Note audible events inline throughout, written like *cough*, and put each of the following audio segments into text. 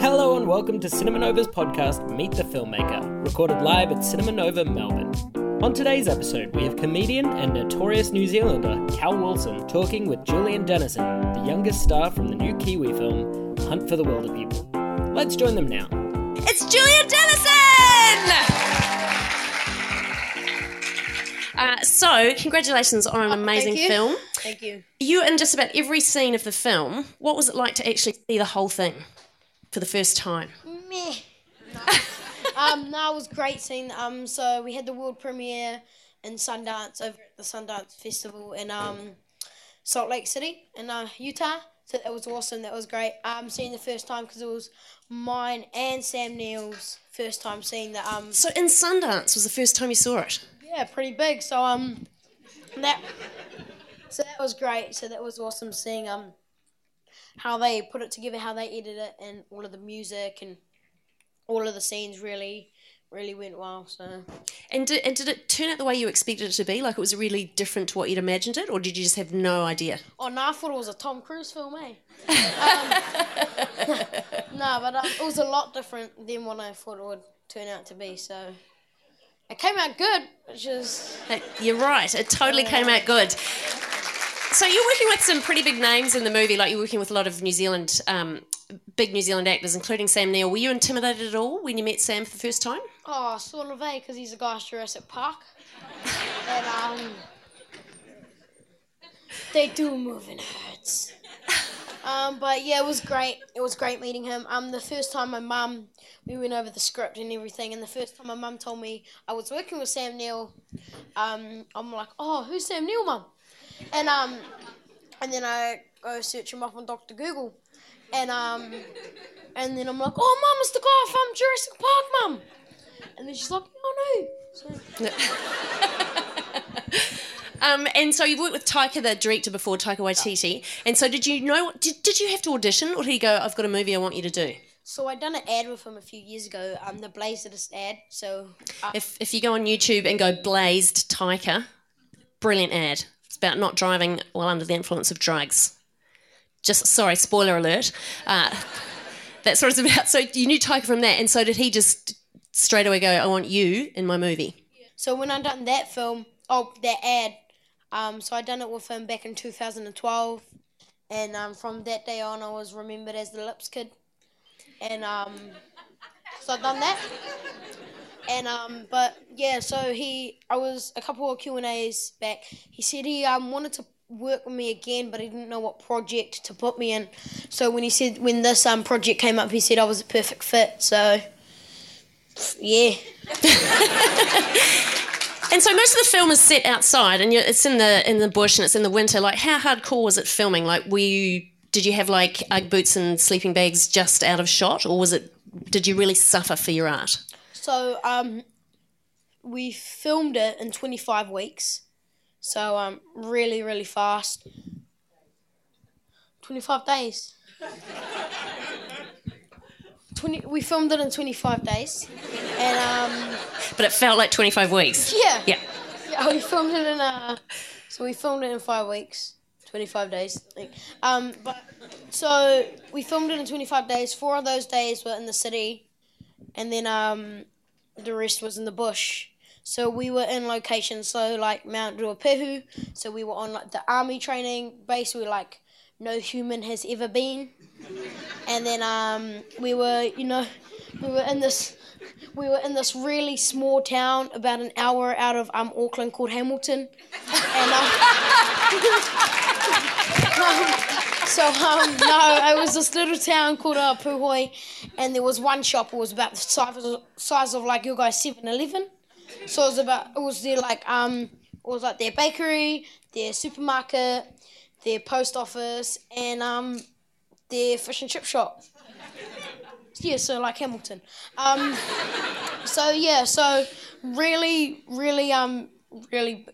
Hello and welcome to Cinema Nova's podcast Meet the Filmmaker, recorded live at Cinema Nova Melbourne. On today's episode, we have comedian and notorious New Zealander Cal Wilson talking with Julian Dennison, the youngest star from the new Kiwi film Hunt for the Wilderpeople. Let's join them now. It's Julian Dennison! Uh, so, congratulations on an amazing Oh, you. film. Thank you. You were in just about every scene of the film. What was it like to actually see the whole thing for the first time? Meh. um, no, it was great seeing. Um, so we had the world premiere in Sundance over at the Sundance Festival in um, Salt Lake City in uh, Utah. So that was awesome. That was great. Um, seeing the first time because it was mine and Sam Neill's first time seeing the um. So, in Sundance was the first time you saw it. Yeah, pretty big. So um, that so that was great. So that was awesome seeing um how they put it together, how they edited it, and all of the music and all of the scenes really really went well. So And did, and did it turn out the way you expected it to be? Like it was really different to what you'd imagined it? Or did you just have no idea? oh no, I thought it was a Tom Cruise film, eh? *laughs* Um, *laughs* no, but um, it was a lot different than what I thought it would turn out to be. So it came out good, which is You're right. It totally came out good. So you're working with some pretty big names in the movie, like you're working with a lot of New Zealand, um, big New Zealand actors, including Sam Neill. Were you intimidated at all when you met Sam for the first time? Oh, sort of, eh? Because he's a guy at Jurassic Park. *laughs* and, um, they do move in herds. Um, but yeah, it was great. It was great meeting him. Um, the first time my mum, we went over the script and everything, and the first time my mum told me I was working with Sam Neill, um, I'm like, oh, who's Sam Neill, mum? And um, and then I go search him up on Doctor Google, and um, and then I'm like, oh, mum, it's the guy from Jurassic Park, mum. And then she's like, oh no. So, *laughs* Um, and so you worked with Taika, the director, before Taika Waititi. And so did you know? Did, did you have to audition, or did he go? I've got a movie I want you to do. so I'd done an ad with him a few years ago. Um, the Blazers ad. So uh, If if you go on YouTube and go blazed Taika, brilliant ad. It's about not driving while under the influence of drugs. Just sorry, spoiler alert. Uh, that's what it's about. So you knew Taika from that, and so did he just straight away go, "I want you in my movie." So when I done that film, oh that ad, um, so I done it with him back in 2012, and um, from that day on, I was remembered as the Lips Kid, and um, so I done that, and um, but yeah, so he, I was a couple of Q and A's back. He said he um wanted to work with me again, but he didn't know what project to put me in. So when he said when this um project came up, he said I was a perfect fit. So yeah. *laughs* And so most of the film is set outside, and it's in the in the bush, and it's in the winter. Like, how hardcore was it filming? Like, were you did you have like UGG boots and sleeping bags just out of shot, or was it? Did you really suffer for your art? So um, we filmed it in 25 weeks. So um, really, really fast. 25 days. 20, we filmed it in 25 days. And um, But it felt like twenty five weeks. yeah. Yeah. Yeah, we filmed it in uh, so we filmed it in five weeks, twenty five days. Um, but so we filmed it in twenty five days. Four of those days were in the city, and then um, the rest was in the bush. So we were in locations, so like Mount Ruapehu. So we were on like the army training base, where like no human has ever been. And then um, we were, you know, we were in this we were in this really small town about an hour out of um, Auckland called Hamilton. And um, *laughs* so um, no, it was this little town called uh, Puhoi, and there was one shop. It was about the size of, size of like your guys' 7-Eleven. So it was about it was their like um it was like their bakery, their supermarket, their post office, and um their fish and chip shop. Yeah, so like Hamilton. Um, so yeah, so really, really, um, really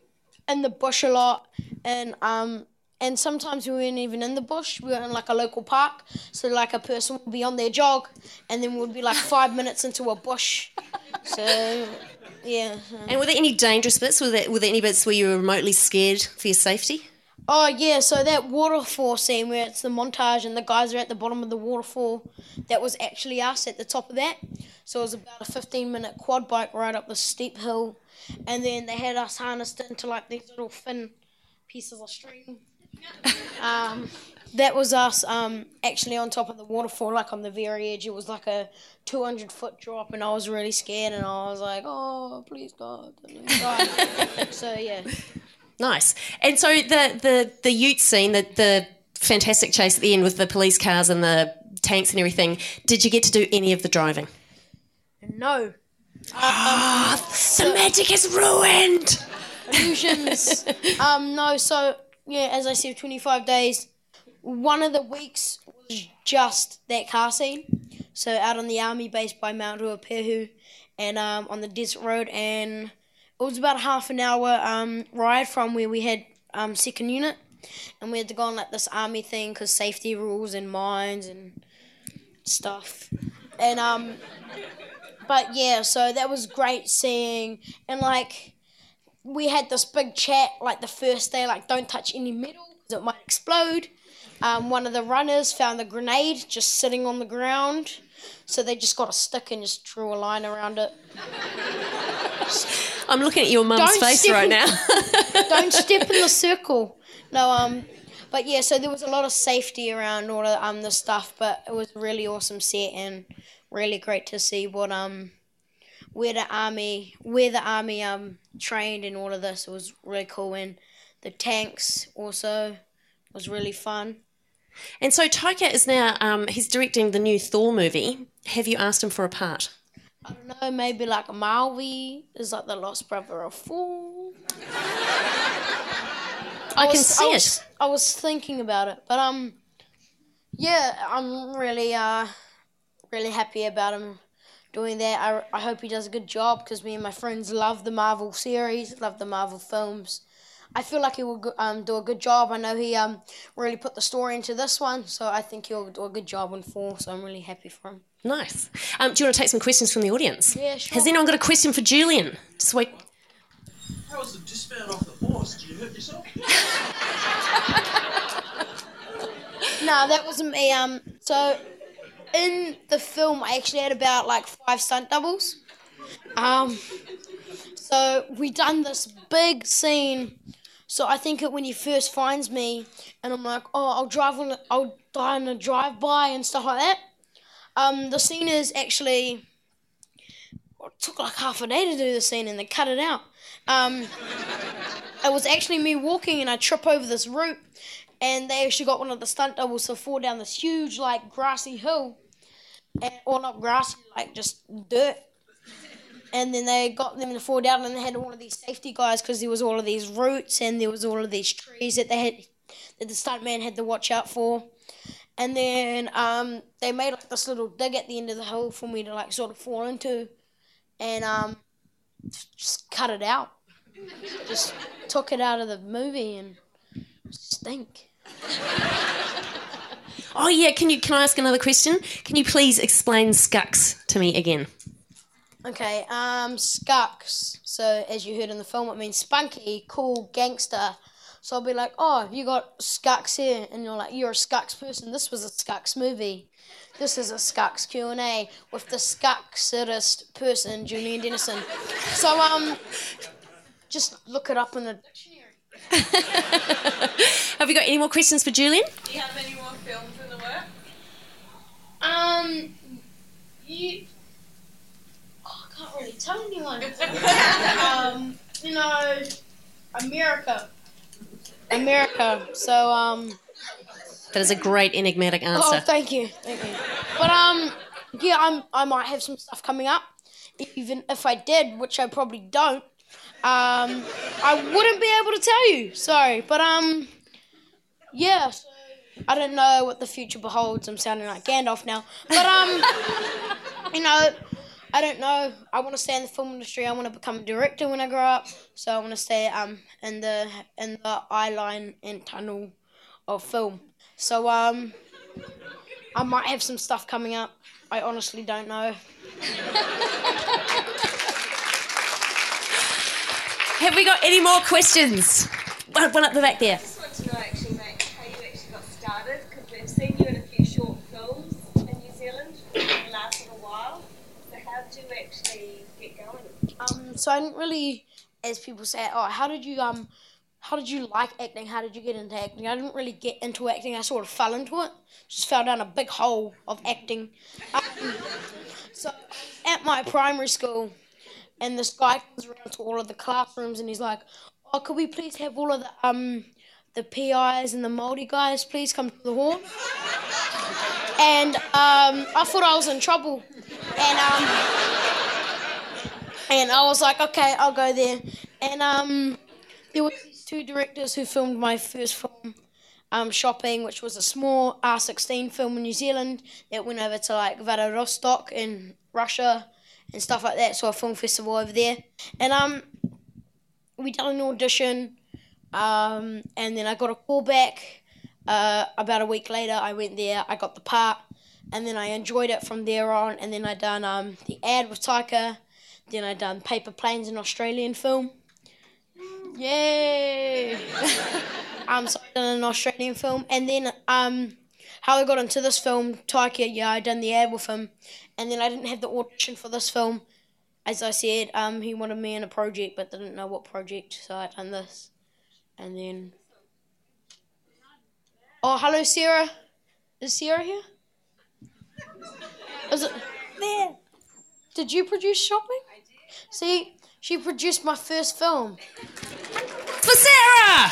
in the bush a lot, and um, and sometimes we weren't even in the bush. We were in like a local park. So like a person would be on their jog, and then we'd be like five minutes into a bush. So yeah. And were there any dangerous bits? Were there, were there any bits where you were remotely scared for your safety? Oh yeah, so that waterfall scene where it's the montage and the guys are at the bottom of the waterfall, that was actually us at the top of that. So it was about a 15 minute quad bike ride up the steep hill, and then they had us harnessed into like these little thin pieces of string. Um, that was us um, actually on top of the waterfall, like on the very edge. It was like a 200 foot drop, and I was really scared, and I was like, "Oh, please God!" don't let me die." *laughs* so yeah. Nice. And so the the the Ute scene, the the fantastic chase at the end with the police cars and the tanks and everything. Did you get to do any of the driving? No. *gasps* The magic is ruined. illusions. um, no, so yeah, as I said, 25 days. One of the weeks was just that car scene. So out on the army base by Mount Ruapehu and um, on the desert road, and it was about half an hour um, ride from where we had um, second unit, and we had to go on like this army thing because safety rules and mines and stuff, and um, but yeah, so that was great seeing and like we had this big chat like the first day, like don't touch any metal because it might explode. Um, one of the runners found the grenade just sitting on the ground, so they just got a stick and just drew a line around it. *laughs* I'm looking at your mum's Don't face right in- now. *laughs* don't step in the *laughs* circle. No, um, but yeah, so there was a lot of safety around all of um the stuff, but it was a really awesome set and really great to see what um where the army where the army um trained and all of this. It was really cool and the tanks also was really fun. and so Taika is now um, he's directing the new Thor movie. Have you asked him for a part? I don't know, maybe like Malvi is like the lost brother of Thor. I, can was- see I it. I was thinking about it, but um, yeah, I'm really uh, really happy about him doing that. I, I hope he does a good job because me and my friends love the Marvel series, love the Marvel films. I feel like he will um, do a good job. I know he um really put the story into this one, so I think he'll do a good job in Thor. So I'm really happy for him. Nice. Um, do you want to take some questions from the audience? Yeah, sure. Has anyone got a question for Julian? Just wait. How was the dismount off the horse? Did you hurt yourself? *laughs* No, that wasn't me. Um, so in the film, I actually had about like five stunt doubles. Um, so we done this big scene. So I think it when he first finds me, and I'm like, oh, I'll drive on, I'll die on a drive by and stuff like that. Um, the scene is actually it took like half a day to do the scene, and they cut it out. Um, it was actually me walking, and I trip over this root, and they actually got one of the stunt doubles to fall down this huge like grassy hill, and or not grassy, like just dirt. And then they got them to fall down, and they had all of these safety guys because there was all of these roots and there was all of these trees that they had that the stunt man had to watch out for. And then um, they made like this little dig at the end of the hill for me to like sort of fall into, and um, just cut it out. Just took it out of the movie and stink. Oh yeah. Can you? Can I ask another question? Can you please explain Skux to me again? Okay, um. So, as you heard in the film, it means spunky, cool, gangster. So I'll be like, oh, you got Skux here, and you're like, you're a Skux person. This was a Skux movie. This is a Skucks Q and A with the Skucksist person, Julian Dennison. So um, just look it up in the. *laughs* Have you got any more questions for Julian? Do you have any more films in the work? Um, you. Oh, I can't really tell anyone. *laughs* um, you know, America. America. So um. That is a great enigmatic answer. Oh, thank you, thank you. But um, yeah, I'm I might have some stuff coming up. Even if I did, which I probably don't, um, I wouldn't be able to tell you. Sorry, but um, yeah. I don't know what the future beholds. I'm sounding like Gandalf now, but um, *laughs* you know. I don't know. I want to stay in the film industry. I want to become a director when I grow up. So I want to stay um in the in the eye line and tunnel of film. So um, I might have some stuff coming up. I honestly don't know. *laughs* Have we got any more questions? One, up the back there. I just want to know actually, mate, how you actually got started because we've seen you in a few short films in New Zealand for the last little while. So how did you actually get going? Um, so I didn't really, as people say, oh, how did you um, how did you like acting? How did you get into acting? I didn't really get into acting. I sort of fell into it. Just fell down a big hole of acting. Um, so at my primary school and this guy comes around to all of the classrooms, and he's like, "Oh, could we please have all of the um, the PIs and the Māori guys please come to the hall?" And um, I thought I was in trouble, and um, and I was like, okay, I'll go there. And um, there were these two directors who filmed my first film, um, Shopping, which was a small R16 film in New Zealand that went over to like Vladivostok in Russia and stuff like that. So a film festival over there. And um, we done an audition, um, and then I got a call back. Uh, about a week later, I went there. I got the part, and then I enjoyed it from there on. And then I done um, the ad with Taika. Then I done Paper Planes, an Australian film. Yay! *laughs* um, so done an Australian film, and then um, how I got into this film, Taika. Yeah, I done the ad with him, and then I didn't have the audition for this film. As I said, um, he wanted me in a project, but didn't know what project, so I done this, and then. Oh, hello, Sarah. Is Sarah here? Is it there? Did you produce Shopping? I did. See, she produced my first film. For Sarah!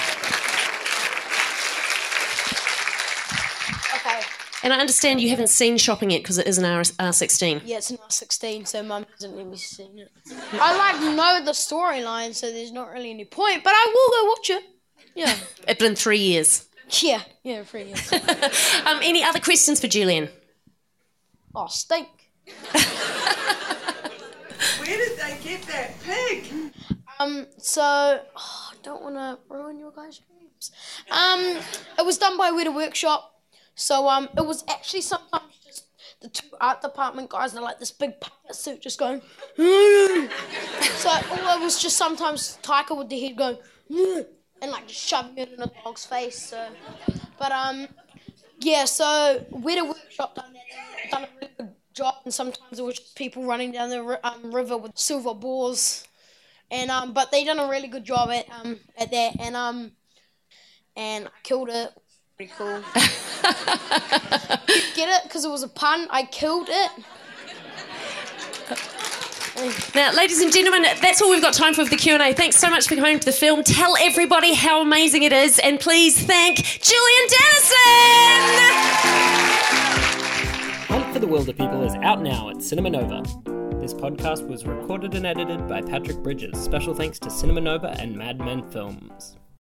Okay. And I understand you haven't seen Shopping yet because it is an R- R16. Yeah, it's an R16, so mum hasn't let me see it. I like know the storyline, so there's not really any point, but I will go watch it. Yeah. *laughs* It's been three years. Yeah, yeah, three years. *laughs* Um, any other questions for Julian? Oh, stink. *laughs* Where did they get that pig? Um, so oh, I don't want to ruin your guys' dreams. Um, it was done by Weta Workshop, so um, it was actually sometimes just the two art department guys in like this big puppet suit just going. *laughs* so or it was just sometimes Taika with the head going and like just shoving it in a dog's face. So, but um, yeah. So Weta Workshop done done a really good job, and sometimes it was just people running down the um, river with silver balls and um, but they done a really good job at um at that, and um, and I killed it. Pretty cool. *laughs* Get it? Because it was a pun. I killed it. Now, ladies and gentlemen, that's all we've got time for for the Q&A. Thanks so much for coming to the film. Tell everybody how amazing it is, and please thank Julian Dennison! Hunt for the Wilderpeople is out now at Cinema Nova. This podcast was recorded and edited by Patrick Bridges. Special thanks to Cinema Nova and Madman Films.